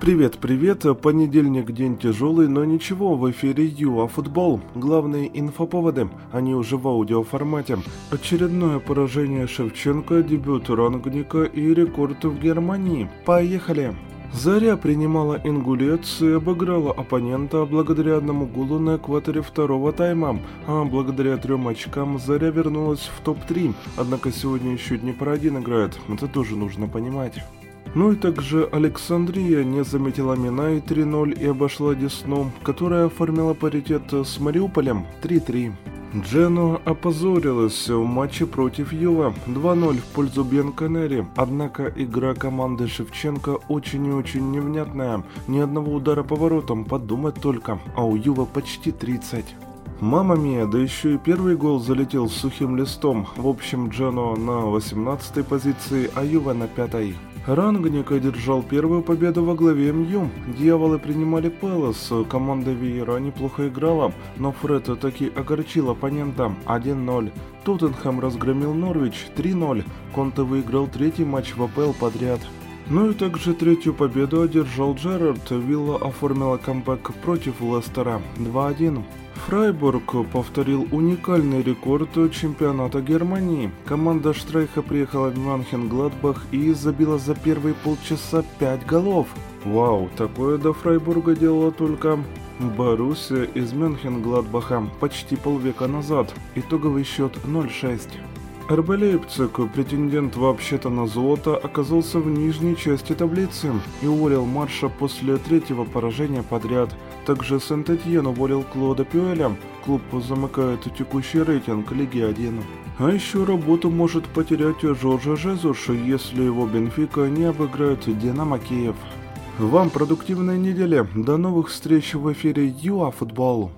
Привет-привет, понедельник день тяжелый, но ничего, в эфире ЮА Футбол. Главные инфоповоды, они уже в аудиоформате. Очередное поражение Шевченко, дебют Рангника и рекорд в Германии. Поехали! Заря принимала ингулец и обыграла оппонента благодаря одному голу на экваторе второго тайма, а благодаря трем очкам Заря вернулась в топ-3, однако сегодня еще Днепр-1 играет, это тоже нужно понимать. Ну и также Александрия не заметила Минай 3-0 и обошла Десну, которая оформила паритет с Мариуполем 3-3. Джено опозорилась в матче против Юва 2-0 в пользу Бьянконери, однако игра команды Шевченко очень и очень невнятная. Ни одного удара по воротам, подумать только, а у Юва почти 30. Мама мия, да еще и первый гол залетел с сухим листом. В общем, Джено на 18 позиции, а Юва на 5. Рангник одержал первую победу во главе МЮ. Дьяволы принимали Пэлас, команда Виера неплохо играла, но Фред таки огорчил оппонента 1-0. Тоттенхэм разгромил Норвич 3-0, Конте выиграл третий матч в АПЛ подряд. Ну и также третью победу одержал Джерард, Вилла оформила камбэк против Лестера 2-1. Фрайбург повторил уникальный рекорд чемпионата Германии. Команда Штрейха приехала в Манхен-Гладбах и забила за первые полчаса 5 голов. Вау, такое до Фрайбурга делала только Боруссия из Мюнхен-Гладбаха почти полвека назад. Итоговый счет 0-6. РБ Лейпциг, претендент вообще-то на золото, оказался в нижней части таблицы и уволил Марша после третьего поражения подряд. Также Сент-Этьен уволил Клода Пюэля. Клуб замыкает текущий рейтинг Лиги 1. А еще работу может потерять Жоржа Жезуш, если его Бенфика не обыграет Динамо Киев. Вам продуктивной недели. До новых встреч в эфире ЮАФутбол.